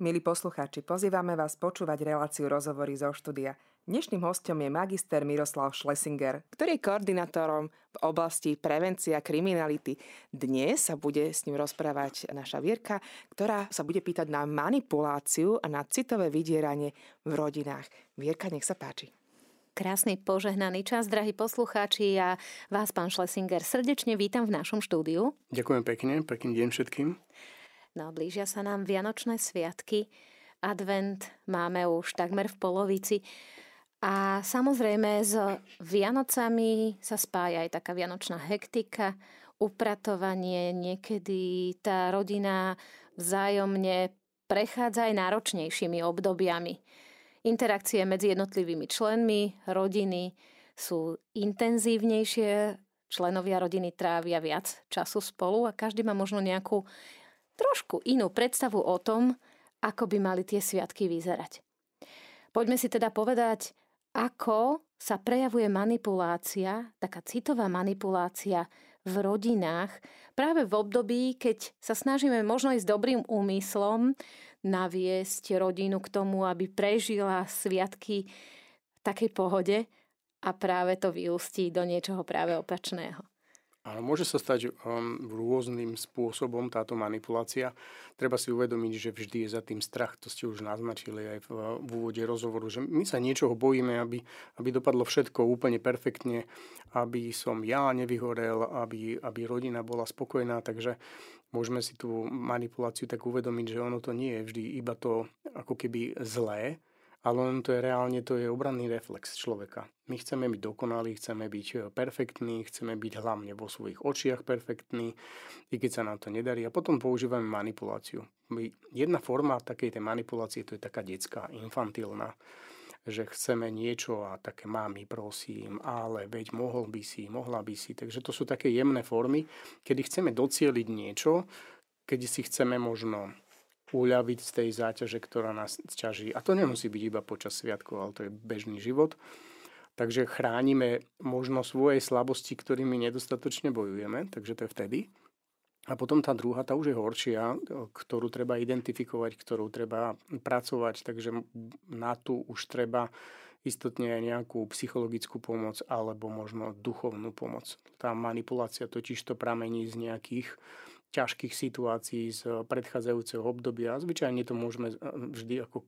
Milí poslucháči, pozývame vás počúvať reláciu rozhovory zo štúdia. Dnešným hostom je magister Miroslav Schlesinger, ktorý je koordinátorom v oblasti prevencia kriminality. Dnes sa bude s ním rozprávať naša Vierka, ktorá sa bude pýtať na manipuláciu a na citové vydieranie v rodinách. Vierka, nech sa páči. Krásny požehnaný čas, drahí poslucháči. Ja vás, pán Schlesinger, srdečne vítam v našom štúdiu. Ďakujem pekne, pekný deň všetkým. No, blížia sa nám Vianočné sviatky. Advent máme už takmer v polovici. A samozrejme s Vianocami sa spája aj taká vianočná hektika, upratovanie, niekedy tá rodina vzájomne prechádza aj náročnejšími obdobiami. Interakcie medzi jednotlivými členmi rodiny sú intenzívnejšie, členovia rodiny trávia viac času spolu a každý má možno nejakú trošku inú predstavu o tom, ako by mali tie sviatky vyzerať. Poďme si teda povedať, ako sa prejavuje manipulácia, taká citová manipulácia v rodinách, práve v období, keď sa snažíme možno s dobrým úmyslom naviesť rodinu k tomu, aby prežila sviatky v takej pohode a práve to vyústí do niečoho práve opačného. Áno, môže sa stať um, rôznym spôsobom táto manipulácia. Treba si uvedomiť, že vždy je za tým strach, to ste už naznačili aj v, v úvode rozhovoru, že my sa niečoho bojíme, aby, aby dopadlo všetko úplne perfektne, aby som ja nevyhorel, aby, aby rodina bola spokojná, takže môžeme si tú manipuláciu tak uvedomiť, že ono to nie je vždy iba to ako keby zlé, ale len to je reálne, to je obranný reflex človeka. My chceme byť dokonalí, chceme byť e, perfektní, chceme byť hlavne vo svojich očiach perfektní, i keď sa nám to nedarí. A potom používame manipuláciu. Jedna forma takej tej manipulácie, to je taká detská, infantilná že chceme niečo a také mami, prosím, ale veď mohol by si, mohla by si. Takže to sú také jemné formy, kedy chceme docieliť niečo, keď si chceme možno uľaviť z tej záťaže, ktorá nás ťaží. A to nemusí byť iba počas sviatkov, ale to je bežný život. Takže chránime možno svoje slabosti, ktorými nedostatočne bojujeme, takže to je vtedy. A potom tá druhá, tá už je horšia, ktorú treba identifikovať, ktorú treba pracovať, takže na tú už treba istotne aj nejakú psychologickú pomoc alebo možno duchovnú pomoc. Tá manipulácia totiž to pramení z nejakých ťažkých situácií z predchádzajúceho obdobia. Zvyčajne to môžeme vždy ako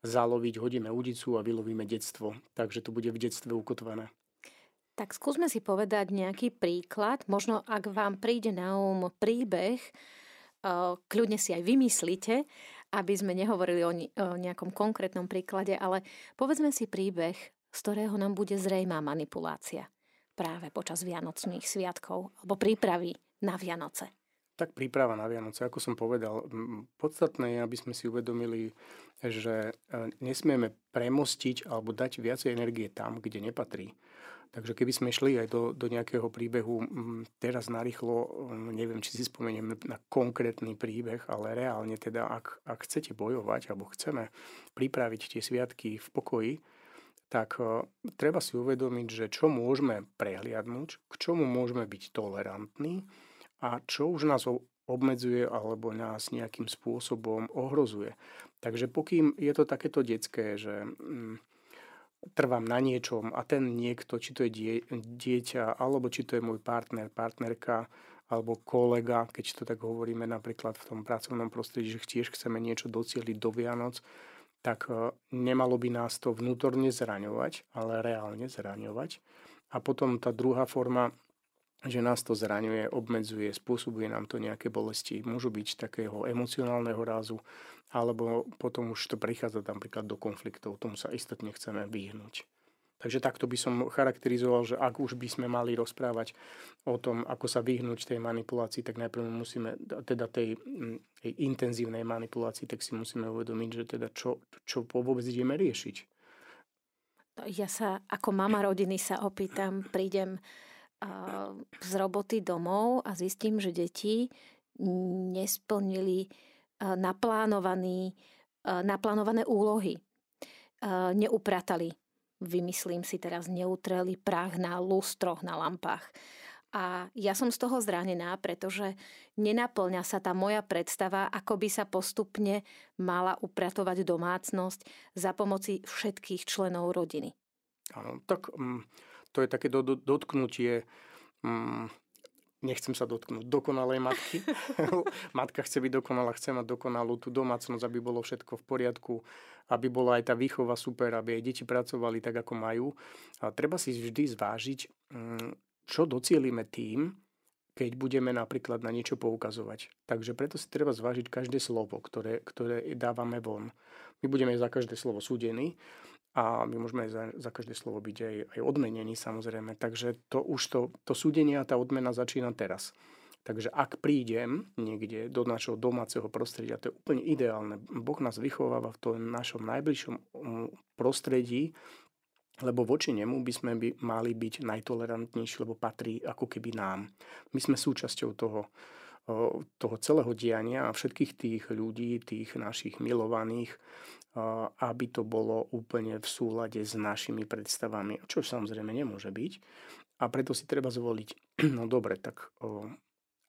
zaloviť, hodíme udicu a vylovíme detstvo. Takže to bude v detstve ukotvené. Tak skúsme si povedať nejaký príklad. Možno ak vám príde na um príbeh, kľudne si aj vymyslíte, aby sme nehovorili o nejakom konkrétnom príklade, ale povedzme si príbeh, z ktorého nám bude zrejmá manipulácia práve počas Vianočných sviatkov alebo prípravy na Vianoce. Tak príprava na Vianoce, ako som povedal, podstatné je, aby sme si uvedomili, že e, nesmieme premostiť alebo dať viacej energie tam, kde nepatrí. Takže keby sme šli aj do, do nejakého príbehu teraz narýchlo, neviem, či si spomeniem na konkrétny príbeh, ale reálne teda, ak, ak chcete bojovať alebo chceme pripraviť tie sviatky v pokoji, tak e, treba si uvedomiť, že čo môžeme prehliadnúť, k čomu môžeme byť tolerantní, a čo už nás obmedzuje alebo nás nejakým spôsobom ohrozuje. Takže pokým je to takéto detské, že mm, trvám na niečom a ten niekto, či to je die, dieťa, alebo či to je môj partner, partnerka, alebo kolega, keď to tak hovoríme napríklad v tom pracovnom prostredí, že tiež chceme niečo docieliť do Vianoc, tak e, nemalo by nás to vnútorne zraňovať, ale reálne zraňovať. A potom tá druhá forma že nás to zraňuje, obmedzuje, spôsobuje nám to nejaké bolesti. Môžu byť takého emocionálneho rázu, alebo potom už to prichádza napríklad do konfliktov. Tomu sa istotne chceme vyhnúť. Takže takto by som charakterizoval, že ak už by sme mali rozprávať o tom, ako sa vyhnúť tej manipulácii, tak najprv musíme, teda tej, mm, tej intenzívnej manipulácii, tak si musíme uvedomiť, že teda čo, čo vôbec ideme riešiť. Ja sa ako mama rodiny sa opýtam, prídem z roboty domov a zistím, že deti nesplnili naplánovaný, naplánované úlohy. Neupratali, vymyslím si teraz, neutreli prach na lustroch, na lampách. A ja som z toho zranená, pretože nenaplňa sa tá moja predstava, ako by sa postupne mala upratovať domácnosť za pomoci všetkých členov rodiny. Áno, tak um, to je také do, do, dotknutie um, nechcem sa dotknúť dokonalej matky. Matka chce byť dokonalá, chce mať dokonalú tú domácnosť, aby bolo všetko v poriadku, aby bola aj tá výchova super, aby aj deti pracovali tak, ako majú. A treba si vždy zvážiť, mm, čo docielime tým, keď budeme napríklad na niečo poukazovať. Takže preto si treba zvážiť každé slovo, ktoré, ktoré dávame von. My budeme za každé slovo súdení, a my môžeme za, za každé slovo byť aj, aj odmenení samozrejme. Takže to už to, to súdenie a tá odmena začína teraz. Takže ak prídem niekde do našho domáceho prostredia, to je úplne ideálne. Boh nás vychováva v tom našom najbližšom mm, prostredí, lebo voči nemu by sme by mali byť najtolerantnejší, lebo patrí ako keby nám. My sme súčasťou toho, toho celého diania a všetkých tých ľudí, tých našich milovaných, aby to bolo úplne v súlade s našimi predstavami, čo samozrejme nemôže byť. A preto si treba zvoliť, no dobre, tak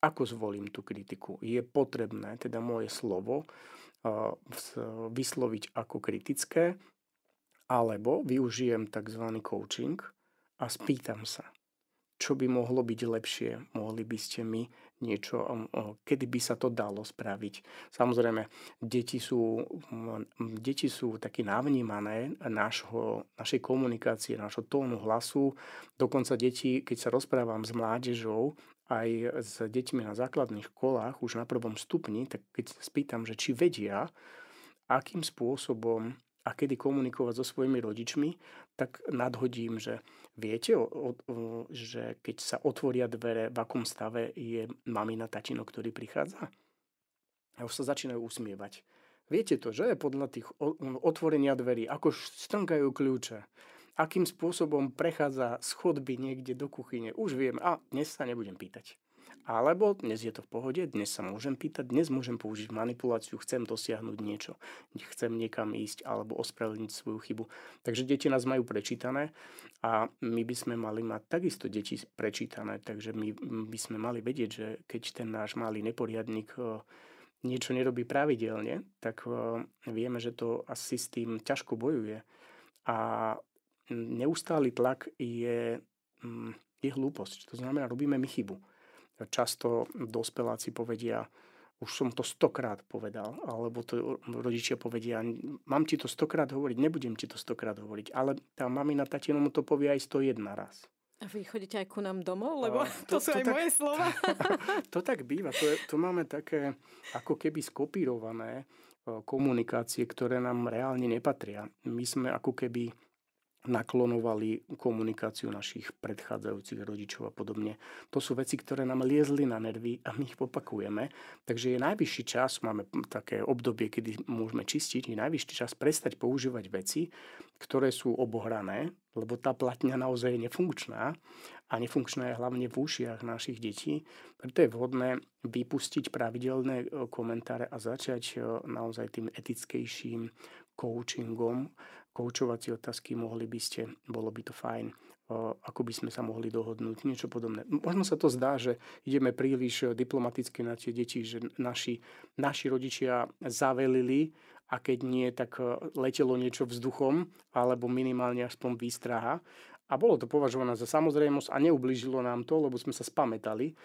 ako zvolím tú kritiku? Je potrebné teda moje slovo vysloviť ako kritické, alebo využijem tzv. coaching a spýtam sa, čo by mohlo byť lepšie, mohli by ste mi niečo, kedy by sa to dalo spraviť. Samozrejme, deti sú, deti sú také navnímané našho, našej komunikácie, našho tónu hlasu. Dokonca deti, keď sa rozprávam s mládežou, aj s deťmi na základných školách, už na prvom stupni, tak keď spýtam, že či vedia, akým spôsobom a kedy komunikovať so svojimi rodičmi, tak nadhodím, že viete, o, o, že keď sa otvoria dvere, v akom stave je mamina, tatino, ktorý prichádza? A už sa začínajú usmievať. Viete to, že? Podľa tých otvorenia dverí, ako strnkajú kľúče, akým spôsobom prechádza schodby niekde do kuchyne. Už viem, a dnes sa nebudem pýtať. Alebo dnes je to v pohode, dnes sa môžem pýtať, dnes môžem použiť manipuláciu, chcem dosiahnuť niečo, chcem niekam ísť alebo ospravedlniť svoju chybu. Takže deti nás majú prečítané a my by sme mali mať takisto deti prečítané, takže my by sme mali vedieť, že keď ten náš malý neporiadnik e, niečo nerobí pravidelne, tak e, vieme, že to asi s tým ťažko bojuje. A neustály tlak je, je hlúposť. To znamená, robíme my chybu často dospeláci povedia, už som to stokrát povedal, alebo to rodičia povedia, mám ti to stokrát hovoriť, nebudem ti to stokrát hovoriť, ale tá mamina tatino mu to povie aj 101 raz. A vy chodíte aj ku nám domov, lebo to, to sú to aj tak, moje slova. to tak býva, to, je, to máme také ako keby skopírované komunikácie, ktoré nám reálne nepatria. My sme ako keby naklonovali komunikáciu našich predchádzajúcich rodičov a podobne. To sú veci, ktoré nám liezli na nervy a my ich opakujeme. Takže je najvyšší čas, máme také obdobie, kedy môžeme čistiť, je najvyšší čas prestať používať veci, ktoré sú obohrané, lebo tá platňa naozaj je nefunkčná a nefunkčná je hlavne v ušiach našich detí. Preto je vhodné vypustiť pravidelné e, komentáre a začať e, naozaj tým etickejším coachingom, koučovacie otázky, mohli by ste, bolo by to fajn, ako by sme sa mohli dohodnúť, niečo podobné. Možno sa to zdá, že ideme príliš diplomaticky na tie deti, že naši, naši rodičia zavelili a keď nie, tak e, letelo niečo vzduchom, alebo minimálne aspoň výstraha. A bolo to považované za samozrejmosť a neublížilo nám to, lebo sme sa spametali.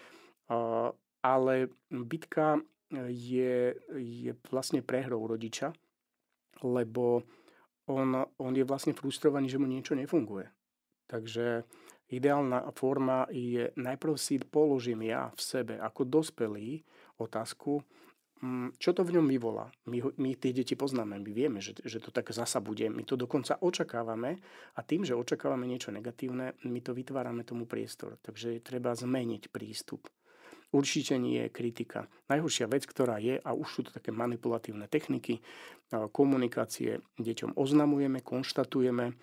Ale bitka je, je vlastne prehrou rodiča, lebo on, on je vlastne frustrovaný, že mu niečo nefunguje. Takže ideálna forma je, najprv si položím ja v sebe ako dospelý otázku, čo to v ňom vyvolá. My, my tie deti poznáme, my vieme, že, že to tak zasa bude. My to dokonca očakávame a tým, že očakávame niečo negatívne, my to vytvárame tomu priestor. Takže treba zmeniť prístup. Určite nie je kritika. Najhoršia vec, ktorá je, a už sú to také manipulatívne techniky, komunikácie deťom oznamujeme, konštatujeme,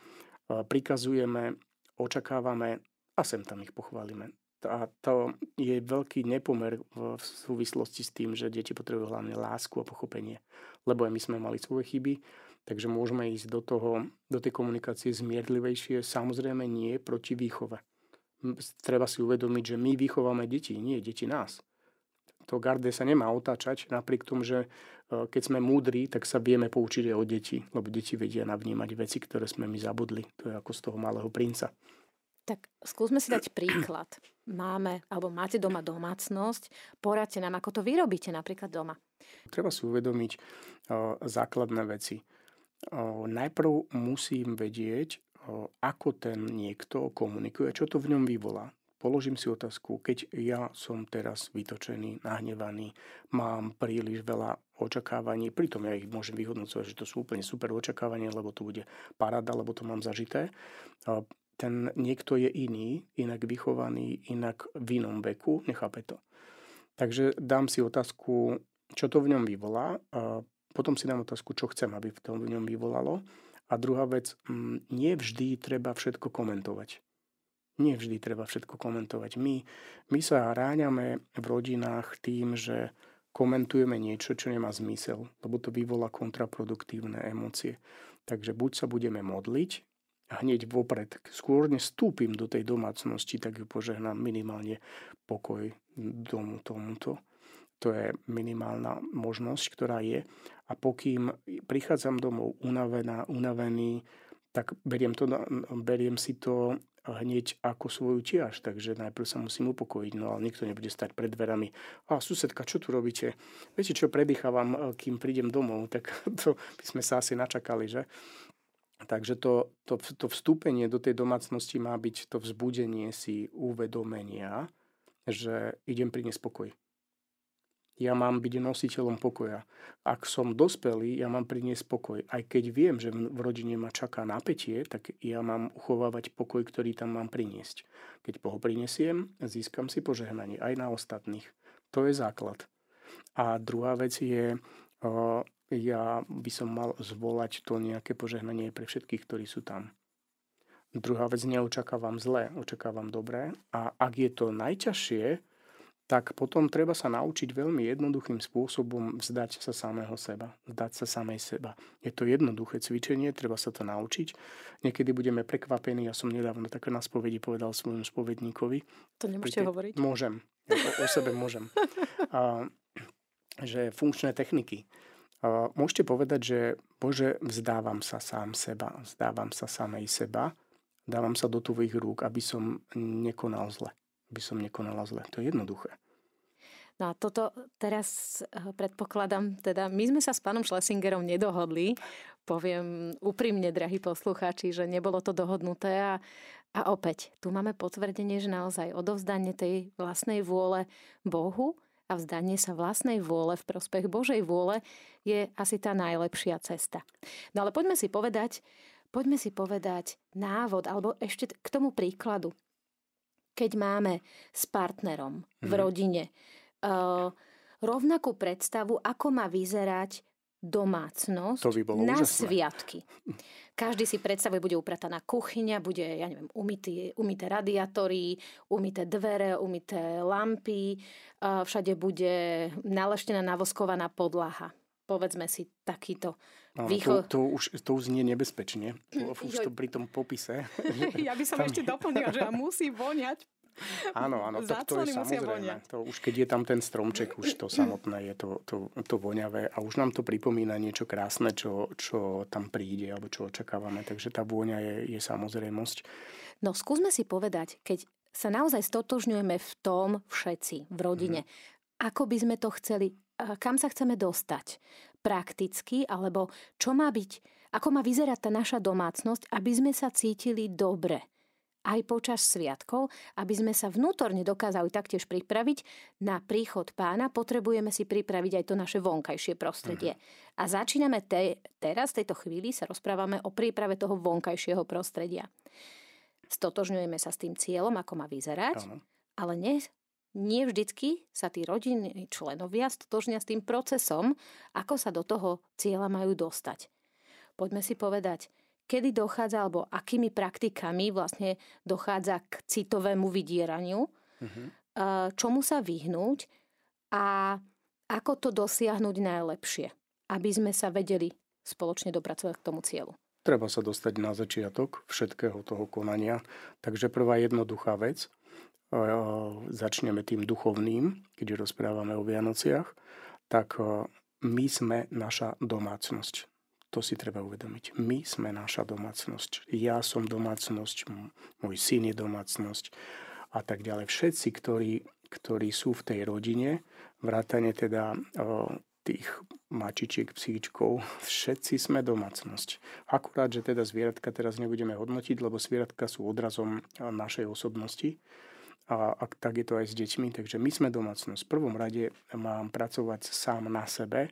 prikazujeme, očakávame a sem tam ich pochválime. A to je veľký nepomer v súvislosti s tým, že deti potrebujú hlavne lásku a pochopenie. Lebo aj my sme mali svoje chyby, takže môžeme ísť do, toho, do tej komunikácie zmierlivejšie. Samozrejme nie proti výchove. treba si uvedomiť, že my vychováme deti, nie deti nás. To garde sa nemá otáčať, napriek tomu, že e, keď sme múdri, tak sa vieme poučiť aj od detí, lebo deti vedia navnímať veci, ktoré sme my zabudli. To je ako z toho malého princa. Tak skúsme si dať príklad. Máme, alebo máte doma domácnosť, poradte nám, ako to vyrobíte napríklad doma. Treba si uvedomiť o, základné veci. O, najprv musím vedieť, o, ako ten niekto komunikuje, čo to v ňom vyvolá. Položím si otázku, keď ja som teraz vytočený, nahnevaný, mám príliš veľa očakávaní, pritom ja ich môžem vyhodnocovať, že to sú úplne super očakávania, lebo to bude parada, lebo to mám zažité ten niekto je iný, inak vychovaný, inak v inom veku, nechápe to. Takže dám si otázku, čo to v ňom vyvolá, a potom si dám otázku, čo chcem, aby v tom v ňom vyvolalo. A druhá vec, mm, nie vždy treba všetko komentovať. Nie vždy treba všetko komentovať. My, my sa ráňame v rodinách tým, že komentujeme niečo, čo nemá zmysel, lebo to vyvolá kontraproduktívne emócie. Takže buď sa budeme modliť hneď vopred, skôr než vstúpim do tej domácnosti, tak ju požehnám minimálne pokoj domu tomuto. To je minimálna možnosť, ktorá je. A pokým prichádzam domov unavená, unavený, tak beriem, to, beriem si to hneď ako svoju tiež, takže najprv sa musím upokojiť, no ale nikto nebude stať pred dverami. A susedka, čo tu robíte? Viete, čo predýchávam, kým prídem domov? Tak to by sme sa asi načakali, že? Takže to, to, to vstúpenie do tej domácnosti má byť to vzbudenie si uvedomenia, že idem pri nespokoj. Ja mám byť nositeľom pokoja. Ak som dospelý, ja mám priniesť pokoj. Aj keď viem, že v rodine ma čaká napätie, tak ja mám uchovávať pokoj, ktorý tam mám priniesť. Keď ho prinesiem, získam si požehnanie aj na ostatných. To je základ. A druhá vec je, ja by som mal zvolať to nejaké požehnanie pre všetkých, ktorí sú tam. Druhá vec, neočakávam zlé, očakávam dobré. A ak je to najťažšie, tak potom treba sa naučiť veľmi jednoduchým spôsobom vzdať sa samého seba, vzdať sa samej seba. Je to jednoduché cvičenie, treba sa to naučiť. Niekedy budeme prekvapení, ja som nedávno také na spovedi povedal svojom spovedníkovi. To nemôžete hovoriť? Môžem, o, o sebe môžem. A, že funkčné techniky Môžete povedať, že Bože, vzdávam sa sám seba, vzdávam sa samej seba, dávam sa do tvojich rúk, aby som nekonal zle. Aby som nekonala zle. To je jednoduché. No a toto teraz eh, predpokladám, teda my sme sa s pánom Schlesingerom nedohodli, poviem úprimne, drahí poslucháči, že nebolo to dohodnuté a, a opäť, tu máme potvrdenie, že naozaj odovzdanie tej vlastnej vôle Bohu a vzdanie sa vlastnej vôle v prospech Božej vôle je asi tá najlepšia cesta. No ale poďme si povedať, poďme si povedať návod, alebo ešte k tomu príkladu. Keď máme s partnerom v mhm. rodine uh, rovnakú predstavu, ako má vyzerať domácnosť to by bolo na úžasné. sviatky. Každý si predstavuje, bude uprataná kuchyňa, bude, ja neviem, umytý, umyté radiátory, umyté dvere, umyté lampy, všade bude naleštená, navoskovaná podlaha. Povedzme si takýto No, výcho... to, to, už, to už znie nebezpečne, už to pri tom popise. ja by som tam... ešte doplnila, že musí voňať Áno, áno, to, to je samozrejme. To už keď je tam ten stromček, už to samotné je to, to, to voňavé a už nám to pripomína niečo krásne, čo, čo tam príde alebo čo očakávame. Takže tá vôňa je, je samozrejmosť. No skúsme si povedať, keď sa naozaj stotožňujeme v tom všetci v rodine, mm. ako by sme to chceli, kam sa chceme dostať prakticky, alebo čo má byť, ako má vyzerať tá naša domácnosť, aby sme sa cítili dobre aj počas sviatkov, aby sme sa vnútorne dokázali taktiež pripraviť na príchod pána, potrebujeme si pripraviť aj to naše vonkajšie prostredie. Uh-huh. A začíname te, teraz, v tejto chvíli, sa rozprávame o príprave toho vonkajšieho prostredia. Stotožňujeme sa s tým cieľom, ako má vyzerať, uh-huh. ale nie, nie vždycky sa tí rodinní členovia stotožnia s tým procesom, ako sa do toho cieľa majú dostať. Poďme si povedať, kedy dochádza, alebo akými praktikami vlastne dochádza k citovému vydieraniu, uh-huh. čomu sa vyhnúť a ako to dosiahnuť najlepšie, aby sme sa vedeli spoločne dopracovať k tomu cieľu. treba sa dostať na začiatok všetkého toho konania. Takže prvá jednoduchá vec, začneme tým duchovným, keď rozprávame o Vianociach, tak my sme naša domácnosť. To si treba uvedomiť. My sme naša domácnosť. Ja som domácnosť, môj syn je domácnosť a tak ďalej. Všetci, ktorí, ktorí sú v tej rodine, vrátane teda tých mačičiek, psíčkov, všetci sme domácnosť. Akurát, že teda zvieratka teraz nebudeme hodnotiť, lebo zvieratka sú odrazom našej osobnosti. A, a tak je to aj s deťmi. Takže my sme domácnosť. V prvom rade mám pracovať sám na sebe,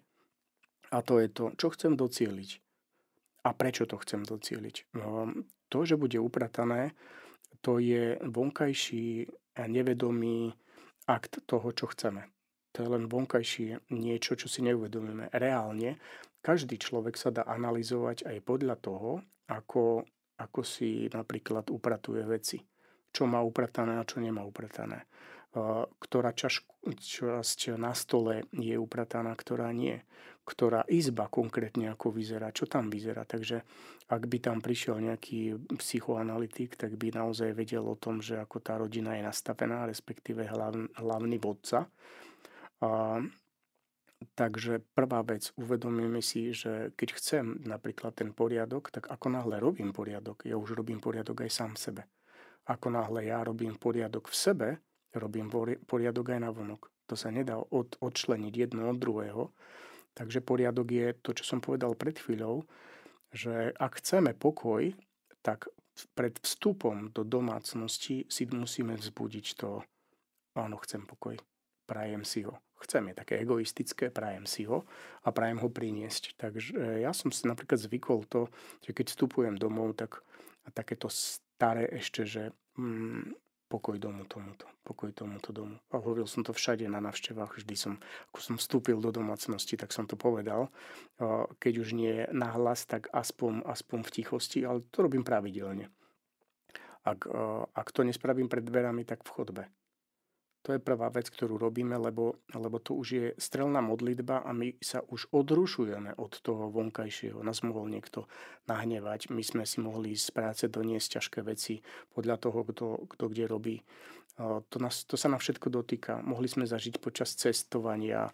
a to je to, čo chcem docieliť. A prečo to chcem docieliť? No, to, že bude upratané, to je vonkajší a nevedomý akt toho, čo chceme. To je len vonkajšie niečo, čo si neuvedomíme. Reálne, každý človek sa dá analyzovať aj podľa toho, ako, ako si napríklad upratuje veci. Čo má upratané a čo nemá upratané. Ktorá časť na stole je uprataná, ktorá nie ktorá izba konkrétne ako vyzerá, čo tam vyzerá. Takže ak by tam prišiel nejaký psychoanalytik, tak by naozaj vedel o tom, že ako tá rodina je nastavená, respektíve hlavný, hlavný vodca. A, takže prvá vec, uvedomíme si, že keď chcem napríklad ten poriadok, tak ako náhle robím poriadok, ja už robím poriadok aj sám sebe. Ako náhle ja robím poriadok v sebe, robím poriadok aj na vonok. To sa nedá od, odčleniť jedno od druhého. Takže poriadok je to, čo som povedal pred chvíľou, že ak chceme pokoj, tak pred vstupom do domácnosti si musíme vzbudiť to, áno, chcem pokoj, prajem si ho. Chcem, je také egoistické, prajem si ho a prajem ho priniesť. Takže ja som si napríklad zvykol to, že keď vstupujem domov, tak a takéto staré ešte, že mm, pokoj domu tomuto, pokoj tomuto domu. A hovoril som to všade na návštevách, vždy som, ako som vstúpil do domácnosti, tak som to povedal. Keď už nie nahlas, tak aspoň, aspoň v tichosti, ale to robím pravidelne. Ak, ak to nespravím pred dverami, tak v chodbe. To je prvá vec, ktorú robíme, lebo, lebo to už je strelná modlitba a my sa už odrušujeme od toho vonkajšieho. Nás mohol niekto nahnevať, my sme si mohli z práce doniesť ťažké veci podľa toho, kto, kto kde robí. To, nás, to sa na všetko dotýka. Mohli sme zažiť počas cestovania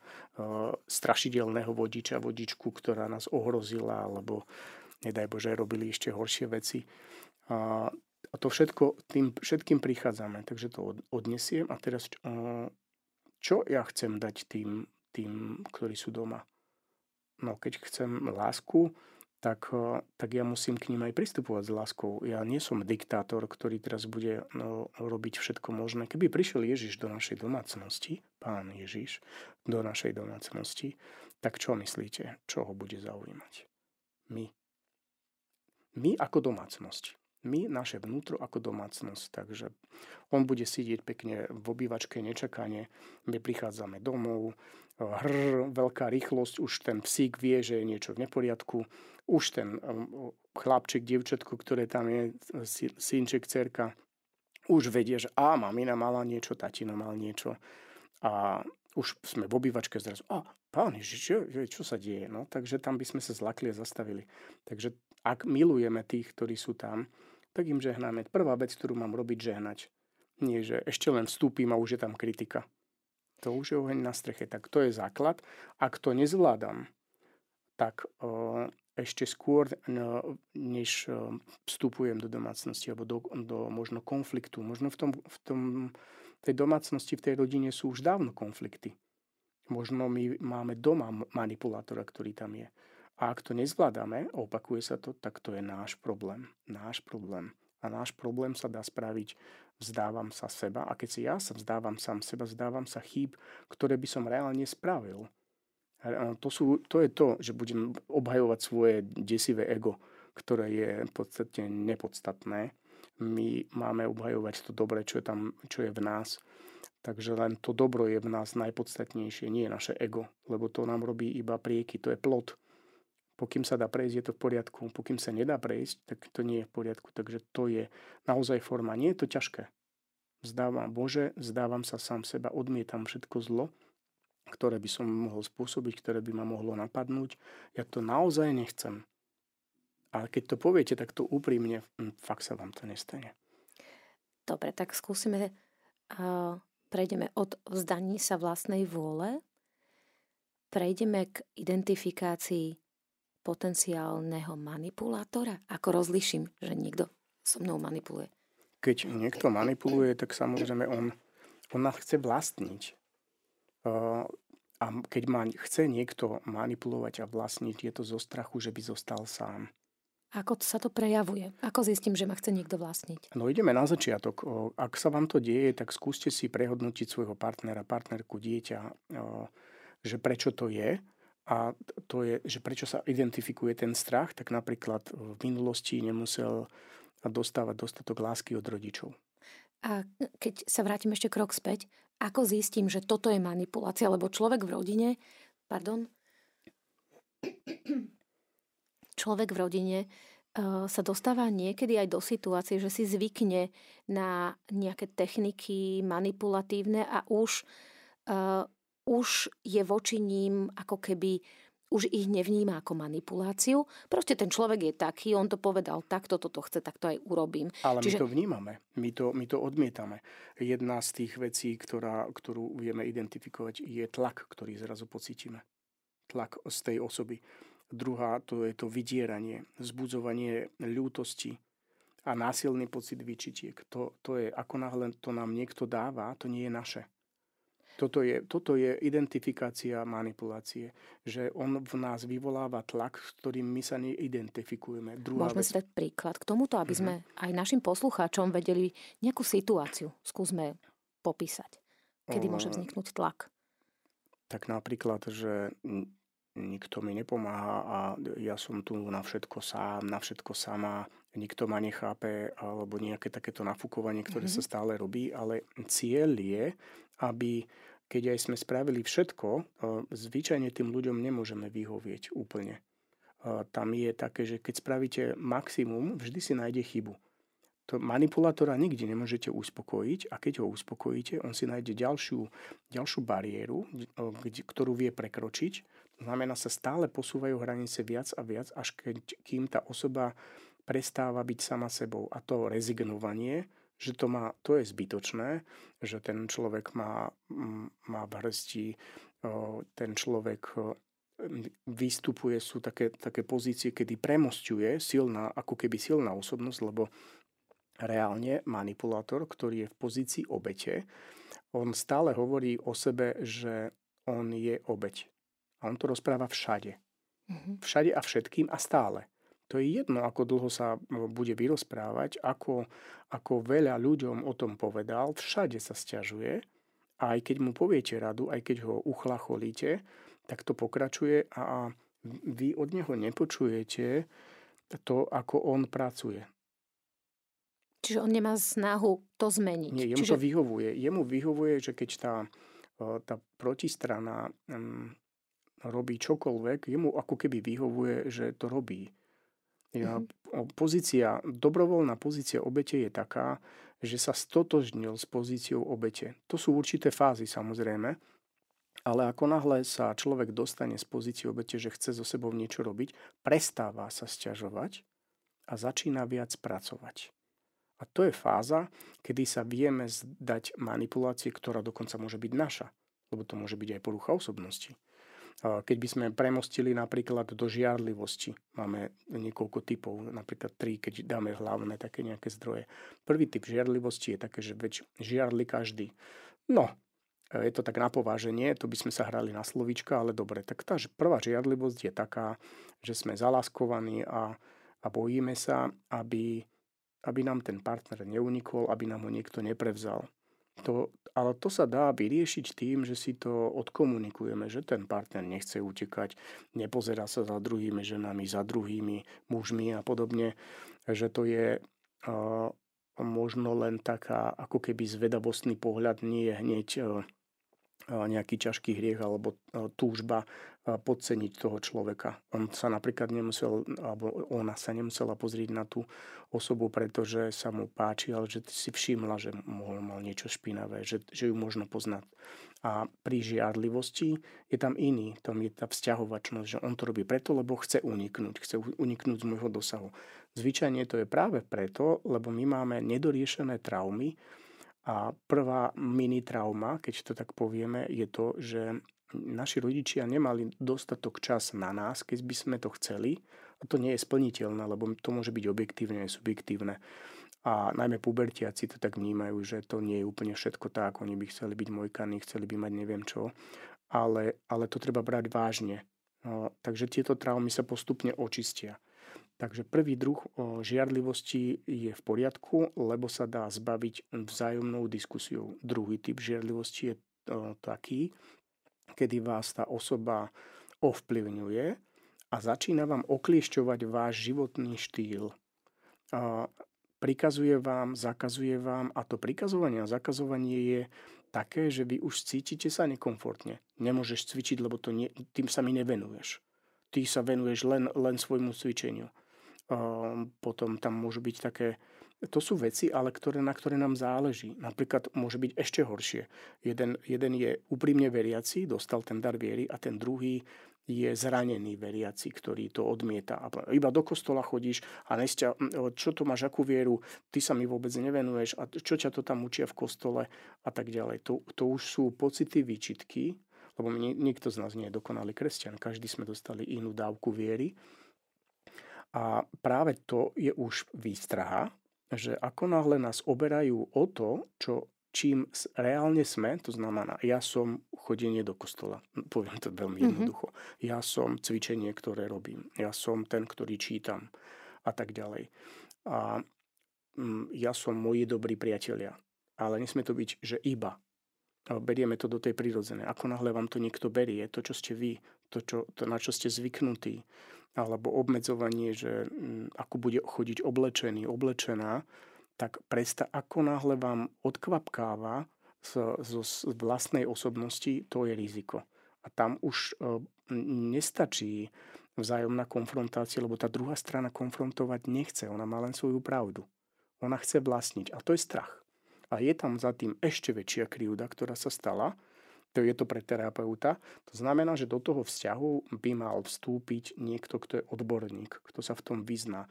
strašidelného vodiča, vodičku, ktorá nás ohrozila, alebo nedaj Bože, robili ešte horšie veci. A to všetko, tým všetkým prichádzame, takže to odnesiem. A teraz, čo ja chcem dať tým, tým ktorí sú doma? No, keď chcem lásku, tak, tak ja musím k ním aj pristupovať s láskou. Ja nie som diktátor, ktorý teraz bude no, robiť všetko možné. Keby prišiel Ježiš do našej domácnosti, pán Ježiš do našej domácnosti, tak čo myslíte, čo ho bude zaujímať? My. My ako domácnosť my, naše vnútro ako domácnosť. Takže on bude sedieť pekne v obývačke nečakane, my prichádzame domov, hr, veľká rýchlosť, už ten psík vie, že je niečo v neporiadku, už ten um, chlapček, dievčatko, ktoré tam je, synček, cerka, už vedie, že a mamina mala niečo, tatino mal niečo. A už sme v obývačke zrazu, a pán Ježiš, čo, čo sa deje? No, takže tam by sme sa zlakli a zastavili. Takže ak milujeme tých, ktorí sú tam, tak im žehnáme. Prvá vec, ktorú mám robiť, žehnať. Nie, že ešte len vstúpim a už je tam kritika. To už je oheň na streche. Tak to je základ. Ak to nezvládam, tak ešte skôr, uh, než vstupujem do domácnosti alebo do, do možno konfliktu. Možno v, tom, v tom, tej domácnosti, v tej rodine sú už dávno konflikty. Možno my máme doma manipulátora, ktorý tam je. A ak to nezvládame, opakuje sa to, tak to je náš problém. Náš problém. A náš problém sa dá spraviť, vzdávam sa seba. A keď si ja sa vzdávam sám seba, vzdávam sa chýb, ktoré by som reálne spravil. To, sú, to je to, že budem obhajovať svoje desivé ego, ktoré je v podstate nepodstatné. My máme obhajovať to dobré, čo je, tam, čo je v nás. Takže len to dobro je v nás najpodstatnejšie, nie je naše ego, lebo to nám robí iba prieky, to je plot pokým sa dá prejsť, je to v poriadku. Pokým sa nedá prejsť, tak to nie je v poriadku. Takže to je naozaj forma. Nie je to ťažké. Vzdávam Bože, vzdávam sa sám seba, odmietam všetko zlo, ktoré by som mohol spôsobiť, ktoré by ma mohlo napadnúť. Ja to naozaj nechcem. A keď to poviete takto úprimne, hm, fakt sa vám to nestane. Dobre, tak skúsime, uh, prejdeme od vzdaní sa vlastnej vôle, prejdeme k identifikácii potenciálneho manipulátora. Ako rozliším, že niekto so mnou manipuluje? Keď niekto manipuluje, tak samozrejme on, on nás chce vlastniť. A keď ma chce niekto manipulovať a vlastniť, je to zo strachu, že by zostal sám. Ako sa to prejavuje? Ako zistím, že ma chce niekto vlastniť? No ideme na začiatok. Ak sa vám to deje, tak skúste si prehodnotiť svojho partnera, partnerku, dieťa, že prečo to je. A to je, že prečo sa identifikuje ten strach, tak napríklad v minulosti nemusel dostávať dostatok lásky od rodičov. A keď sa vrátim ešte krok späť, ako zistím, že toto je manipulácia? Lebo človek v rodine, pardon, človek v rodine uh, sa dostáva niekedy aj do situácie, že si zvykne na nejaké techniky manipulatívne a už, uh, už je voči ním ako keby už ich nevníma ako manipuláciu. Proste ten človek je taký, on to povedal takto, toto chce, tak to aj urobím. Ale Čiže... my to vnímame, my to, my to odmietame. Jedna z tých vecí, ktorá, ktorú vieme identifikovať, je tlak, ktorý zrazu pocítime. Tlak z tej osoby. Druhá to je to vydieranie, zbudzovanie ľútosti a násilný pocit vyčitiek. To, to je, ako náhle to nám niekto dáva, to nie je naše. Toto je, toto je identifikácia manipulácie, že on v nás vyvoláva tlak, s ktorým my sa neidentifikujeme. Druhá Môžeme vec... si dať príklad k tomuto, aby uh-huh. sme aj našim poslucháčom vedeli nejakú situáciu. Skúsme popísať. Kedy môže vzniknúť tlak? Tak napríklad, že nikto mi nepomáha a ja som tu na všetko sám, na všetko sama, nikto ma nechápe, alebo nejaké takéto nafúkovanie, ktoré mm-hmm. sa stále robí, ale cieľ je, aby keď aj sme spravili všetko, zvyčajne tým ľuďom nemôžeme vyhovieť úplne. Tam je také, že keď spravíte maximum, vždy si nájde chybu. To manipulátora nikdy nemôžete uspokojiť a keď ho uspokojíte, on si nájde ďalšiu, ďalšiu bariéru, ktorú vie prekročiť to znamená, sa stále posúvajú hranice viac a viac, až keď, kým tá osoba prestáva byť sama sebou. A to rezignovanie, že to, má, to je zbytočné, že ten človek má, má v hrsti, ten človek vystupuje, sú také, také pozície, kedy premostuje silná, ako keby silná osobnosť, lebo reálne manipulátor, ktorý je v pozícii obete, on stále hovorí o sebe, že on je obeť. A on to rozpráva všade. Mm-hmm. Všade a všetkým a stále. To je jedno, ako dlho sa bude vyrozprávať, ako, ako veľa ľuďom o tom povedal, všade sa stiažuje a aj keď mu poviete radu, aj keď ho uchlacholíte, tak to pokračuje a vy od neho nepočujete to, ako on pracuje. Čiže on nemá snahu to zmeniť. Nie, jemu Čiže... to vyhovuje. Jemu vyhovuje, že keď tá, tá protistrana mm, robí čokoľvek, jemu ako keby vyhovuje, že to robí. Ja, mm-hmm. pozícia, dobrovoľná pozícia obete je taká, že sa stotožnil s pozíciou obete. To sú určité fázy samozrejme, ale ako náhle sa človek dostane z pozície obete, že chce so sebou niečo robiť, prestáva sa sťažovať a začína viac pracovať. A to je fáza, kedy sa vieme zdať manipulácie, ktorá dokonca môže byť naša, lebo to môže byť aj porucha osobnosti. Keď by sme premostili napríklad do žiarlivosti, máme niekoľko typov, napríklad tri, keď dáme hlavné také nejaké zdroje. Prvý typ žiarlivosti je také, že veď žiarli každý. No, je to tak na pováženie, to by sme sa hrali na slovíčka, ale dobre, tak tá prvá žiarlivosť je taká, že sme zalaskovaní a, a bojíme sa, aby, aby nám ten partner neunikol, aby nám ho niekto neprevzal. To, ale to sa dá vyriešiť tým, že si to odkomunikujeme, že ten partner nechce utekať, nepozerá sa za druhými ženami, za druhými mužmi a podobne, že to je uh, možno len taká ako keby zvedavostný pohľad, nie je hneď uh, nejaký ťažký hriech alebo túžba podceniť toho človeka. On sa napríklad nemusel, alebo ona sa nemusela pozrieť na tú osobu, pretože sa mu páči, ale že si všimla, že mohol mal niečo špinavé, že, že ju možno poznať. A pri žiadlivosti je tam iný, tam je tá vzťahovačnosť, že on to robí preto, lebo chce uniknúť, chce uniknúť z môjho dosahu. Zvyčajne to je práve preto, lebo my máme nedoriešené traumy, a prvá mini trauma, keď to tak povieme, je to, že naši rodičia nemali dostatok čas na nás, keď by sme to chceli. A to nie je splniteľné, lebo to môže byť objektívne aj subjektívne. A najmä pubertiaci to tak vnímajú, že to nie je úplne všetko tak. Oni by chceli byť mojkaní, chceli by mať neviem čo. Ale, ale to treba brať vážne. No, takže tieto traumy sa postupne očistia. Takže prvý druh žiarlivosti je v poriadku, lebo sa dá zbaviť vzájomnou diskusiou. Druhý typ žiarlivosti je taký, kedy vás tá osoba ovplyvňuje a začína vám okliešťovať váš životný štýl. Prikazuje vám, zakazuje vám a to prikazovanie a zakazovanie je také, že vy už cítite sa nekomfortne. Nemôžeš cvičiť, lebo to nie, tým sa mi nevenuješ. Ty sa venuješ len, len svojmu cvičeniu potom tam môžu byť také, to sú veci, ale ktoré, na ktoré nám záleží. Napríklad môže byť ešte horšie. Jeden, jeden je úprimne veriaci, dostal ten dar viery a ten druhý je zranený veriaci, ktorý to odmieta. Iba do kostola chodíš a nesťa, čo to máš, akú vieru, ty sa mi vôbec nevenuješ a čo ťa to tam učia v kostole a tak ďalej. To, to už sú pocity výčitky, lebo nikto z nás nie je dokonalý kresťan. Každý sme dostali inú dávku viery a práve to je už výstraha, že ako náhle nás oberajú o to, čo, čím reálne sme, to znamená, ja som chodenie do kostola, poviem to veľmi mm-hmm. jednoducho, ja som cvičenie, ktoré robím, ja som ten, ktorý čítam a tak ďalej. A mm, ja som moji dobrí priatelia. Ale nesmie to byť, že iba. Berieme to do tej prírodzenej. Ako náhle vám to niekto berie, to, čo ste vy, to, čo, to na čo ste zvyknutí, alebo obmedzovanie, že mm, ako bude chodiť oblečený, oblečená, tak presta, ako náhle vám odkvapkáva z, z, z vlastnej osobnosti, to je riziko. A tam už e, nestačí vzájomná konfrontácia, lebo tá druhá strana konfrontovať nechce. Ona má len svoju pravdu. Ona chce vlastniť. A to je strach. A je tam za tým ešte väčšia krivda, ktorá sa stala, to je to pre terapeuta. To znamená, že do toho vzťahu by mal vstúpiť niekto, kto je odborník, kto sa v tom vyzná.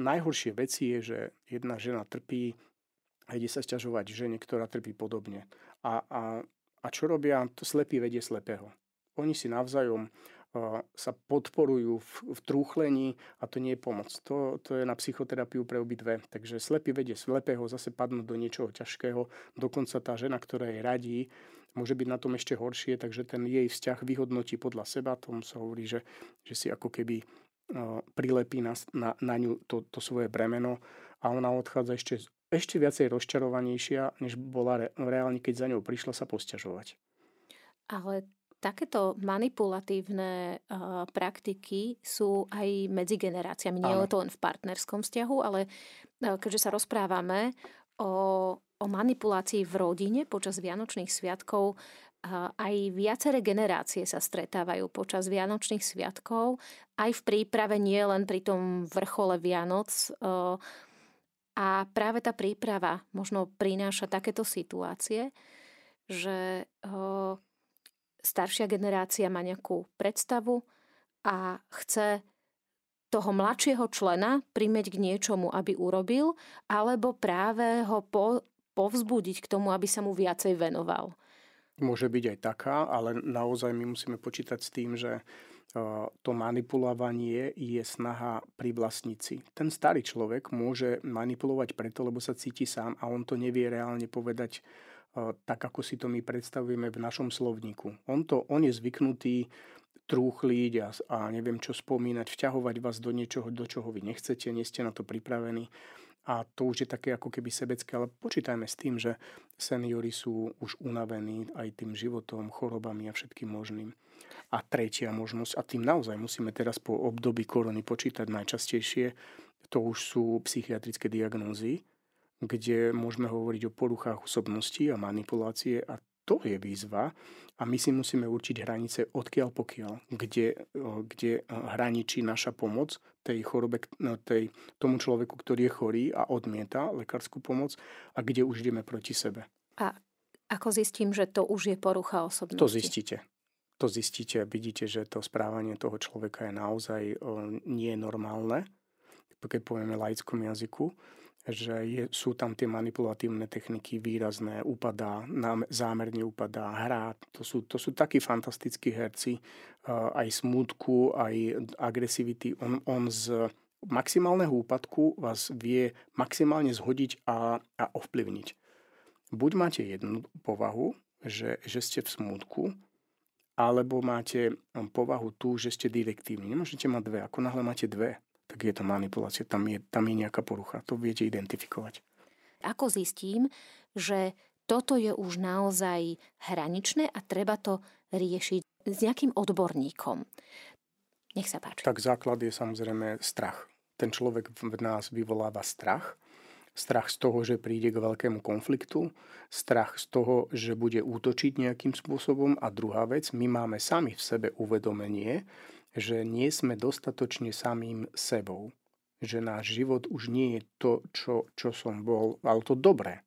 Najhoršie veci je, že jedna žena trpí a ide sa sťažovať žene, ktorá trpí podobne. A, a, a čo robia? To slepý vedie slepého. Oni si navzájom sa podporujú v, v trúchlení a to nie je pomoc. To, to je na psychoterapiu pre obidve. Takže slepý vedie slepého zase padnúť do niečoho ťažkého. Dokonca tá žena, ktorá je radí, môže byť na tom ešte horšie, takže ten jej vzťah vyhodnotí podľa seba. Tomu sa hovorí, že, že si ako keby prilepí na, na, na ňu to, to svoje bremeno a ona odchádza ešte, ešte viacej rozčarovanejšia, než bola re, reálne, keď za ňou prišla sa posťažovať. Ale takéto manipulatívne uh, praktiky sú aj medzi generáciami. Nie je to len v partnerskom vzťahu, ale uh, keďže sa rozprávame o, o manipulácii v rodine počas Vianočných sviatkov, aj viaceré generácie sa stretávajú počas Vianočných sviatkov, aj v príprave, nie len pri tom vrchole Vianoc. A práve tá príprava možno prináša takéto situácie, že staršia generácia má nejakú predstavu a chce toho mladšieho člena primeť k niečomu, aby urobil, alebo práve ho povzbudiť k tomu, aby sa mu viacej venoval. Môže byť aj taká, ale naozaj my musíme počítať s tým, že to manipulovanie je snaha pri vlastnici. Ten starý človek môže manipulovať preto, lebo sa cíti sám a on to nevie reálne povedať tak ako si to my predstavujeme v našom slovníku. On, to, on je zvyknutý trúchliť a, a neviem čo spomínať, vťahovať vás do niečoho, do čoho vy nechcete, nie ste na to pripravení. A to už je také ako keby sebecké, ale počítajme s tým, že seniory sú už unavení aj tým životom, chorobami a všetkým možným. A tretia možnosť, a tým naozaj musíme teraz po období korony počítať najčastejšie, to už sú psychiatrické diagnózy, kde môžeme hovoriť o poruchách osobnosti a manipulácie a to je výzva a my si musíme určiť hranice odkiaľ pokiaľ, kde, kde hraničí naša pomoc tej chorobe, no, tej, tomu človeku, ktorý je chorý a odmieta lekárskú pomoc a kde už ideme proti sebe. A ako zistím, že to už je porucha osobnosti? To zistíte. To zistíte a vidíte, že to správanie toho človeka je naozaj nie normálne, keď povieme laickom jazyku že je, sú tam tie manipulatívne techniky výrazné, upadá, nám, zámerne upadá, hrá. To sú, to sú takí fantastickí herci, aj smútku, aj agresivity. On, on z maximálneho úpadku vás vie maximálne zhodiť a, a ovplyvniť. Buď máte jednu povahu, že, že ste v smútku, alebo máte povahu tú, že ste direktívni. Nemôžete mať dve. Ako náhle máte dve, tak je to manipulácia, tam je, tam je nejaká porucha. To viete identifikovať. Ako zistím, že toto je už naozaj hraničné a treba to riešiť s nejakým odborníkom. Nech sa páči. Tak základ je samozrejme strach. Ten človek v nás vyvoláva strach. Strach z toho, že príde k veľkému konfliktu, strach z toho, že bude útočiť nejakým spôsobom a druhá vec, my máme sami v sebe uvedomenie, že nie sme dostatočne samým sebou. Že náš život už nie je to, čo, čo som bol, ale to dobré.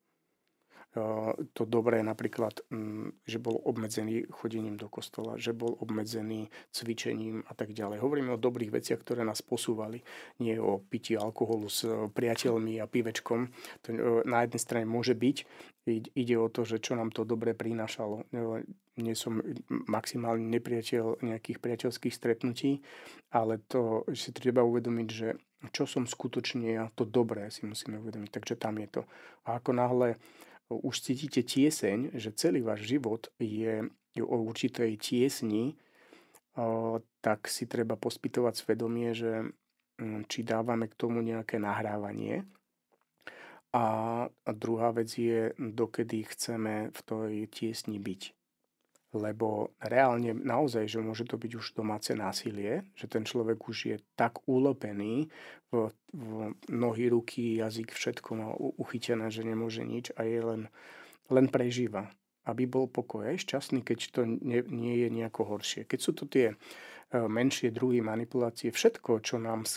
To dobré napríklad, mm, že bol obmedzený chodením do kostola, že bol obmedzený cvičením a tak ďalej. Hovoríme o dobrých veciach, ktoré nás posúvali. Nie o pití alkoholu s priateľmi a pivečkom. To na jednej strane môže byť, ide o to, že čo nám to dobre prinášalo nie som maximálny nepriateľ nejakých priateľských stretnutí, ale to si treba uvedomiť, že čo som skutočne ja, to dobré si musíme uvedomiť. Takže tam je to. A ako náhle už cítite tieseň, že celý váš život je o určitej tiesni, tak si treba pospytovať svedomie, že mm, či dávame k tomu nejaké nahrávanie. A druhá vec je, dokedy chceme v tej tiesni byť lebo reálne naozaj, že môže to byť už domáce násilie, že ten človek už je tak ulopený v, v nohy, ruky, jazyk, všetko má uchytené, že nemôže nič a je len, len prežíva. Aby bol pokoj aj šťastný, keď to nie, nie je nejako horšie. Keď sú to tie e, menšie druhy manipulácie, všetko, čo nám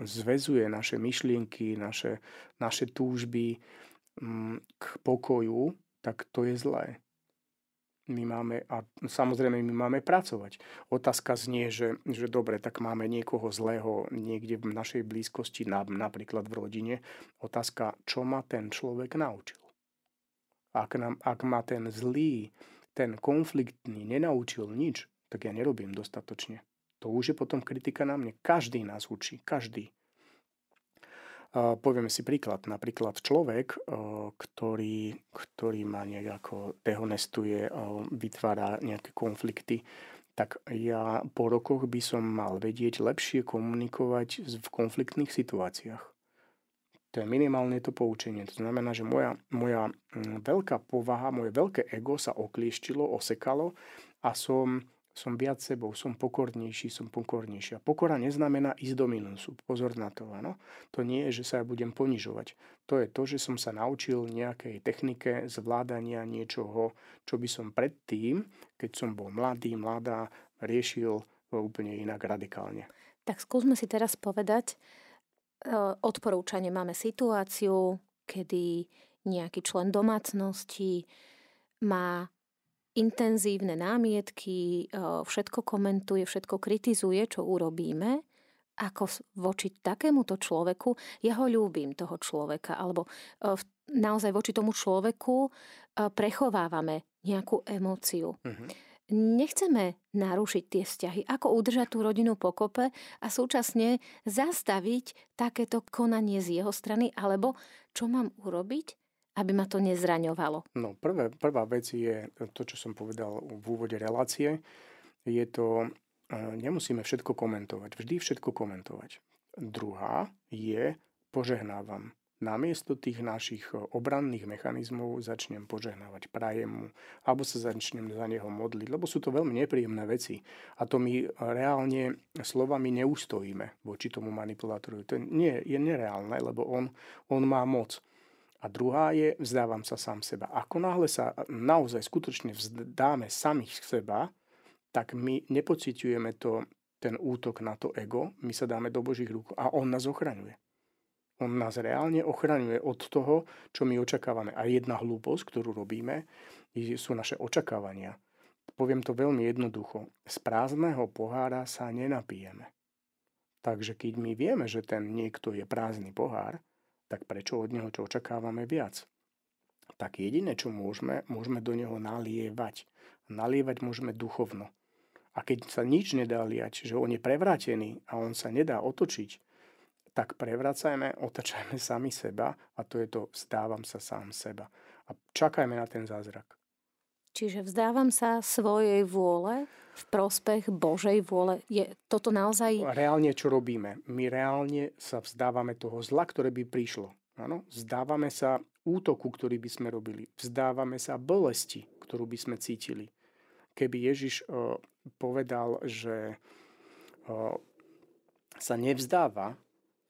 zväzuje naše myšlienky, naše, naše túžby mm, k pokoju, tak to je zlé my máme, a samozrejme my máme pracovať. Otázka znie, že, že dobre, tak máme niekoho zlého niekde v našej blízkosti, napríklad v rodine. Otázka, čo ma ten človek naučil. Ak, nám, ak ma ten zlý, ten konfliktný nenaučil nič, tak ja nerobím dostatočne. To už je potom kritika na mne. Každý nás učí, každý. Povieme si príklad. Napríklad človek, ktorý, ktorý ma nejako dehonestuje, vytvára nejaké konflikty, tak ja po rokoch by som mal vedieť lepšie komunikovať v konfliktných situáciách. To je minimálne to poučenie. To znamená, že moja, moja veľká povaha, moje veľké ego sa oklieštilo, osekalo a som som viac sebou, som pokornejší, som pokornejšia. Pokora neznamená ísť do minusu. Pozor na to, áno. To nie je, že sa ja budem ponižovať. To je to, že som sa naučil nejakej technike zvládania niečoho, čo by som predtým, keď som bol mladý, mladá, riešil úplne inak radikálne. Tak skúsme si teraz povedať, e, odporúčanie máme situáciu, kedy nejaký člen domácnosti má intenzívne námietky, všetko komentuje, všetko kritizuje, čo urobíme, ako voči takémuto človeku, ja ho ľúbim, toho človeka, alebo naozaj voči tomu človeku prechovávame nejakú emóciu. Uh-huh. Nechceme narušiť tie vzťahy, ako udržať tú rodinu pokope a súčasne zastaviť takéto konanie z jeho strany, alebo čo mám urobiť, aby ma to nezraňovalo? No, prvé, prvá vec je to, čo som povedal v úvode relácie. Je to, e, nemusíme všetko komentovať, vždy všetko komentovať. Druhá je, požehnávam. Namiesto tých našich obranných mechanizmov začnem požehnávať, prajem mu, alebo sa začnem za neho modliť, lebo sú to veľmi nepríjemné veci. A to my reálne slovami neustojíme voči tomu manipulátorovi. To nie, je nereálne, lebo on, on má moc A druhá je, vzdávam sa sám seba. Ako náhle sa naozaj skutočne vzdáme samých seba, tak my nepociťujeme to, ten útok na to ego, my sa dáme do Božích rúk a On nás ochraňuje. On nás reálne ochraňuje od toho, čo my očakávame. A jedna hlúposť, ktorú robíme, sú naše očakávania. Poviem to veľmi jednoducho. Z prázdneho pohára sa nenapijeme. Takže keď my vieme, že ten niekto je prázdny pohár, tak prečo od neho čo očakávame viac? Tak jediné, čo môžeme, môžeme do neho nalievať. Nalievať môžeme duchovno. A keď sa nič nedá liať, že on je prevrátený a on sa nedá otočiť, tak prevracajme, otačajme sami seba a to je to vzdávam sa sám seba. A čakajme na ten zázrak. Čiže vzdávam sa svojej vôle v prospech Božej vôle. Je toto naozaj... Reálne, čo robíme? My reálne sa vzdávame toho zla, ktoré by prišlo. Ano? Vzdávame sa útoku, ktorý by sme robili. Vzdávame sa bolesti, ktorú by sme cítili. Keby Ježiš o, povedal, že o, sa nevzdáva,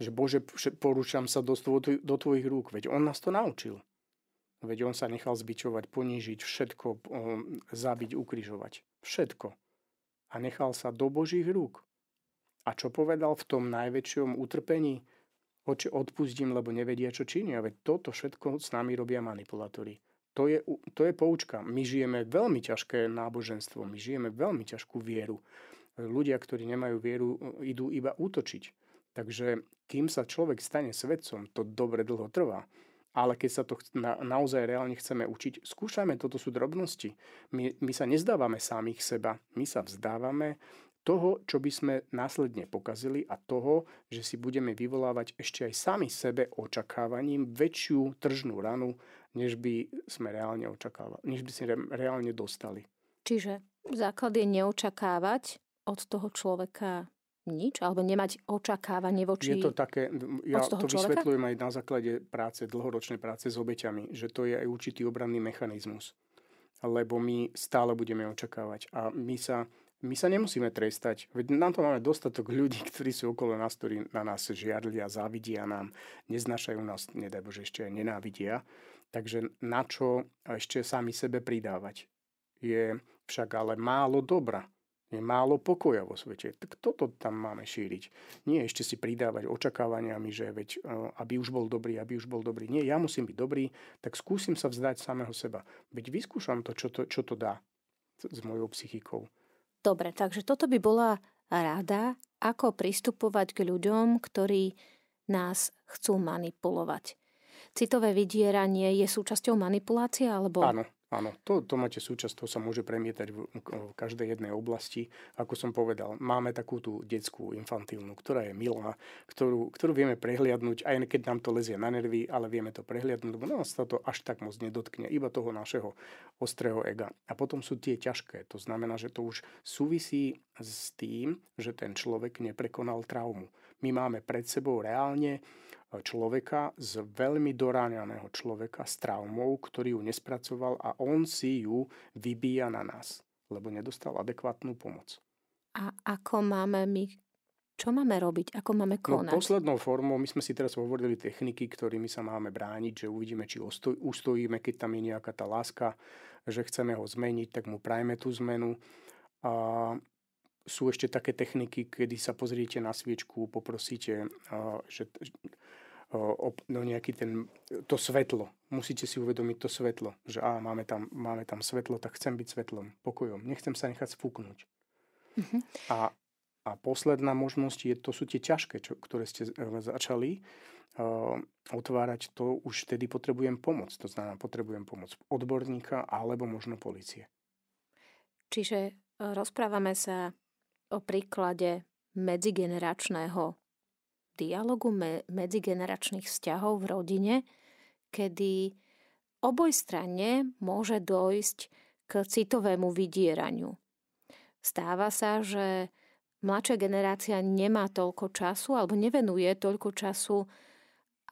že Bože, porúčam sa do, tvoj, do tvojich rúk. Veď on nás to naučil. Veď on sa nechal zbičovať, ponížiť, všetko zabiť, ukrižovať. Všetko. A nechal sa do Božích rúk. A čo povedal v tom najväčšom utrpení? Oče, odpustím, lebo nevedia, čo činia. Veď toto všetko s nami robia manipulátori. To je, to je poučka. My žijeme veľmi ťažké náboženstvo, my žijeme veľmi ťažkú vieru. Ľudia, ktorí nemajú vieru, idú iba útočiť. Takže kým sa človek stane svedcom, to dobre dlho trvá. Ale keď sa to na, naozaj reálne chceme učiť, skúšajme, toto sú drobnosti. My, my sa nezdávame samých seba, my sa vzdávame toho, čo by sme následne pokazili a toho, že si budeme vyvolávať ešte aj sami sebe očakávaním väčšiu tržnú ranu, než by sme reálne očakávali, než by si reálne dostali. Čiže základ je neočakávať od toho človeka nič, alebo nemať očakávanie voči Je to také, ja to človeka? vysvetľujem aj na základe práce, dlhoročnej práce s obeťami, že to je aj určitý obranný mechanizmus. Lebo my stále budeme očakávať. A my sa, my sa nemusíme trestať. Veď na to máme dostatok ľudí, ktorí sú okolo nás, ktorí na nás žiarlia, závidia nám, neznášajú nás, nedaj Bože, ešte aj nenávidia. Takže na čo ešte sami sebe pridávať? Je však ale málo dobra je málo pokoja vo svete. Tak toto tam máme šíriť. Nie ešte si pridávať očakávaniami, že veď, e, aby už bol dobrý, aby už bol dobrý. Nie, ja musím byť dobrý, tak skúsim sa vzdať samého seba. Veď vyskúšam to, čo to, čo to dá s mojou psychikou. Dobre, takže toto by bola rada, ako pristupovať k ľuďom, ktorí nás chcú manipulovať. Citové vydieranie je súčasťou manipulácie? Alebo... Áno, Áno, to, to máte súčasť, to sa môže premietať v, v každej jednej oblasti. Ako som povedal, máme takú tú detskú infantilnú, ktorá je milá, ktorú, ktorú vieme prehliadnúť, aj keď nám to lezie na nervy, ale vieme to prehliadnúť, lebo nás to až tak moc nedotkne, iba toho našeho ostrého ega. A potom sú tie ťažké, to znamená, že to už súvisí s tým, že ten človek neprekonal traumu. My máme pred sebou reálne človeka, z veľmi doráňaného človeka s traumou, ktorý ju nespracoval a on si ju vybíja na nás, lebo nedostal adekvátnu pomoc. A ako máme my čo máme robiť? Ako máme no, konať? No, poslednou formou, my sme si teraz hovorili techniky, ktorými sa máme brániť, že uvidíme, či ustojíme, keď tam je nejaká tá láska, že chceme ho zmeniť, tak mu prajme tú zmenu. A sú ešte také techniky, kedy sa pozriete na sviečku, poprosíte, že no nejaký ten, to svetlo. Musíte si uvedomiť to svetlo, že á, máme tam, máme tam svetlo, tak chcem byť svetlom, pokojom. Nechcem sa nechať spúknuť. Uh-huh. A, a posledná možnosť je, to sú tie ťažké, čo, ktoré ste e, začali uh, otvárať, to už vtedy potrebujem pomoc. To znamená, potrebujem pomoc odborníka alebo možno policie. Čiže e, rozprávame sa o príklade medzigeneračného dialogu me- medzigeneračných vzťahov v rodine, kedy obojstranne môže dojsť k citovému vydieraniu. Stáva sa, že mladšia generácia nemá toľko času alebo nevenuje toľko času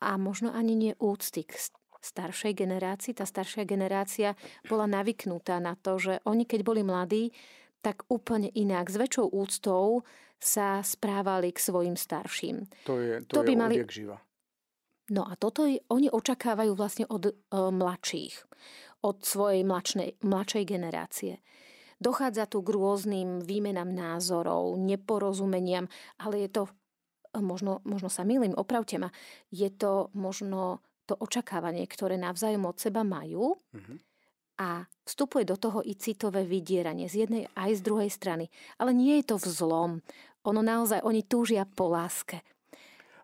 a možno ani nie úcty k staršej generácii. Tá staršia generácia bola navyknutá na to, že oni keď boli mladí, tak úplne inak, s väčšou úctou sa správali k svojim starším. To je, to, to je by mali... živa. No a toto oni očakávajú vlastne od e, mladších, od svojej mladšej, mladšej generácie. Dochádza tu k rôznym výmenám názorov, neporozumeniam, ale je to, e, možno, možno sa milím, opravte ma, je to možno to očakávanie, ktoré navzájom od seba majú mm-hmm. A vstupuje do toho i citové vydieranie z jednej aj z druhej strany. Ale nie je to vzlom. Ono naozaj, oni túžia po láske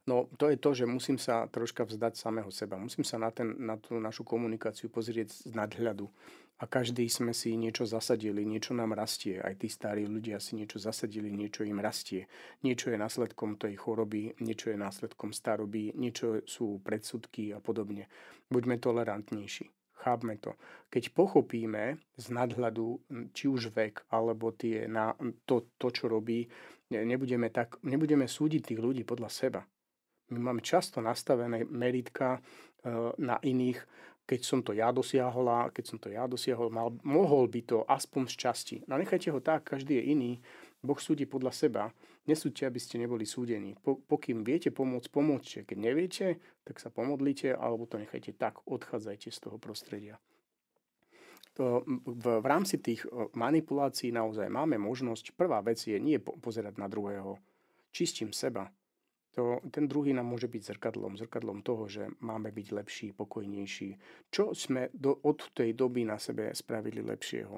No to je to, že musím sa troška vzdať samého seba. Musím sa na, ten, na tú našu komunikáciu pozrieť z nadhľadu. A každý sme si niečo zasadili, niečo nám rastie. Aj tí starí ľudia si niečo zasadili, niečo im rastie. Niečo je následkom tej choroby, niečo je následkom staroby, niečo sú predsudky a podobne. Buďme tolerantnejší. Chápme to. Keď pochopíme z nadhľadu, či už vek, alebo tie na, to, to, čo robí, nebudeme, tak, nebudeme súdiť tých ľudí podľa seba my máme často nastavené meritka e, na iných, keď som to ja dosiahla, keď som to ja dosiahol, mal, mohol by to aspoň z časti. No nechajte ho tak, každý je iný. Boh súdi podľa seba. Nesúďte, aby ste neboli súdení. Po, pokým viete pomôcť, pomôžte. Keď neviete, tak sa pomodlite, alebo to nechajte tak, odchádzajte z toho prostredia. To, v, v rámci tých manipulácií naozaj máme možnosť, prvá vec je nie pozerať na druhého. Čistím seba, to, ten druhý nám môže byť zrkadlom, zrkadlom toho, že máme byť lepší, pokojnejší. Čo sme do, od tej doby na sebe spravili lepšieho?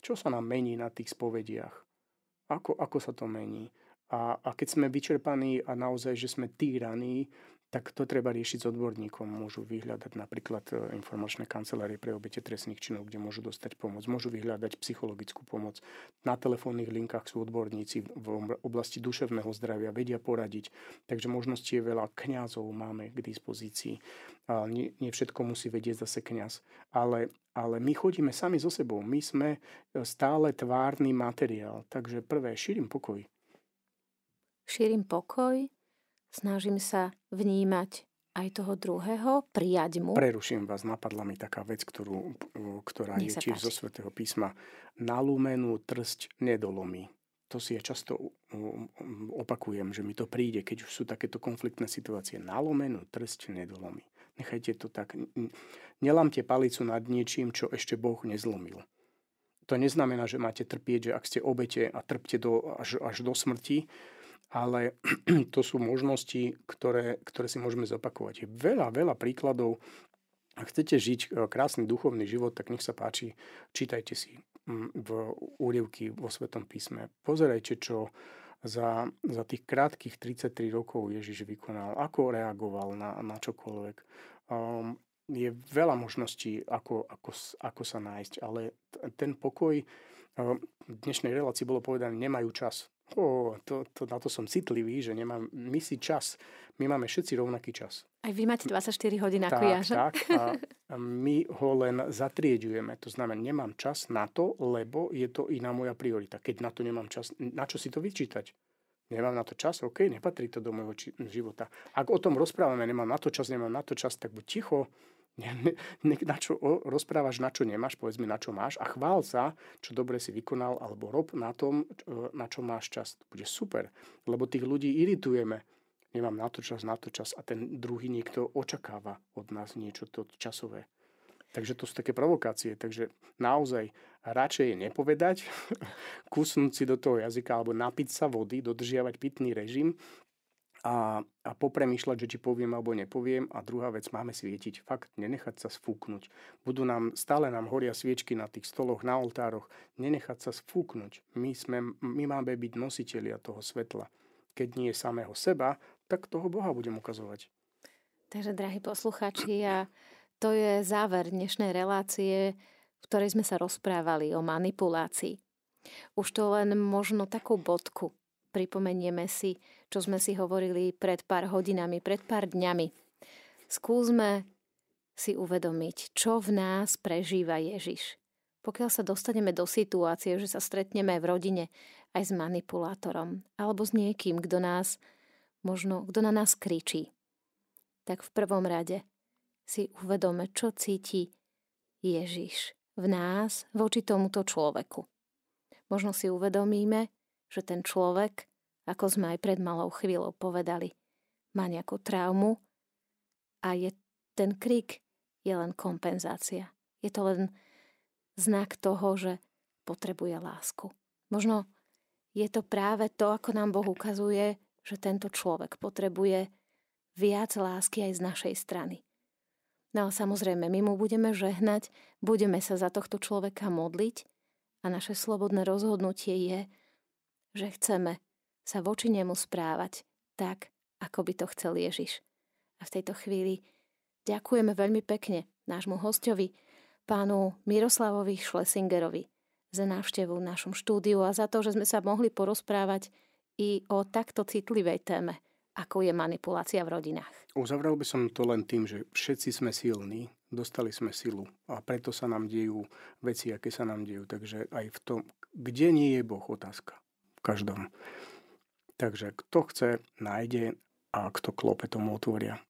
Čo sa nám mení na tých spovediach? Ako, ako sa to mení? A, a keď sme vyčerpaní a naozaj, že sme týraní, tak to treba riešiť s odborníkom. Môžu vyhľadať napríklad e, informačné kancelárie pre obete trestných činov, kde môžu dostať pomoc. Môžu vyhľadať psychologickú pomoc. Na telefónnych linkách sú odborníci v oblasti duševného zdravia, vedia poradiť. Takže možností je veľa. Kňazov máme k dispozícii. A nie, nie všetko musí vedieť zase kňaz. Ale, ale my chodíme sami so sebou. My sme e, stále tvárny materiál. Takže prvé, šírim pokoj. Šírim pokoj, Snažím sa vnímať aj toho druhého, prijať mu. Preruším vás, napadla mi taká vec, ktorú, ktorá Nech je tiež páči. zo svätého písma. Nalúmenú trsť nedolomí. To si ja často opakujem, že mi to príde, keď už sú takéto konfliktné situácie. Nalomenú trsť nedolomí. Nechajte to tak. Nelamte palicu nad niečím, čo ešte Boh nezlomil. To neznamená, že máte trpieť, že ak ste obete a trpte do, až, až do smrti, ale to sú možnosti, ktoré, ktoré si môžeme zopakovať. Je veľa, veľa príkladov. Ak chcete žiť e, krásny duchovný život, tak nech sa páči, čítajte si mm, v úrievky vo Svetom písme. Pozerajte, čo za, za tých krátkých 33 rokov Ježiš vykonal, ako reagoval na, na čokoľvek. Um, je veľa možností, ako, ako, ako sa nájsť, ale ten pokoj, um, v dnešnej relácii bolo povedané, nemajú čas. Oh, to, to, na to som citlivý, že nemám, my si čas, my máme všetci rovnaký čas. Aj vy máte 24 hodín ako ja, že? Tak, a my ho len zatrieďujeme. To znamená, nemám čas na to, lebo je to iná moja priorita. Keď na to nemám čas, na čo si to vyčítať? Nemám na to čas, OK, nepatrí to do môjho či- života. Ak o tom rozprávame, nemám na to čas, nemám na to čas, tak buď ticho, na čo rozprávaš, na čo nemáš, povedz mi, na čo máš a chvál sa, čo dobre si vykonal, alebo rob na tom, na čo máš čas. To bude super, lebo tých ľudí iritujeme. Nemám na to čas, na to čas a ten druhý niekto očakáva od nás niečo to časové. Takže to sú také provokácie. Takže naozaj radšej je nepovedať, kusnúť si do toho jazyka alebo napiť sa vody, dodržiavať pitný režim, a, a popremýšľať, že či poviem alebo nepoviem. A druhá vec, máme svietiť. Fakt, nenechať sa sfúknuť. Budú nám, stále nám horia sviečky na tých stoloch, na oltároch. Nenechať sa sfúknuť. My, sme, my máme byť nositeľia toho svetla. Keď nie samého seba, tak toho Boha budem ukazovať. Takže, drahí posluchači, a to je záver dnešnej relácie, v ktorej sme sa rozprávali o manipulácii. Už to len možno takú bodku pripomenieme si, čo sme si hovorili pred pár hodinami, pred pár dňami. Skúsme si uvedomiť, čo v nás prežíva Ježiš. Pokiaľ sa dostaneme do situácie, že sa stretneme v rodine aj s manipulátorom alebo s niekým, kto nás možno, kto na nás kričí, tak v prvom rade si uvedome, čo cíti Ježiš v nás voči tomuto človeku. Možno si uvedomíme, že ten človek, ako sme aj pred malou chvíľou povedali, má nejakú traumu a je ten krik je len kompenzácia. Je to len znak toho, že potrebuje lásku. Možno je to práve to, ako nám Boh ukazuje, že tento človek potrebuje viac lásky aj z našej strany. No a samozrejme, my mu budeme žehnať, budeme sa za tohto človeka modliť a naše slobodné rozhodnutie je, že chceme sa voči nemu správať tak, ako by to chcel Ježiš. A v tejto chvíli ďakujeme veľmi pekne nášmu hostovi, pánu Miroslavovi Schlesingerovi, za návštevu v našom štúdiu a za to, že sme sa mohli porozprávať i o takto citlivej téme, ako je manipulácia v rodinách. Uzavrel by som to len tým, že všetci sme silní, dostali sme silu a preto sa nám dejú veci, aké sa nám dejú. Takže aj v tom, kde nie je Boh, otázka. V každom. Takže kto chce, nájde a kto klope, tomu otvoria.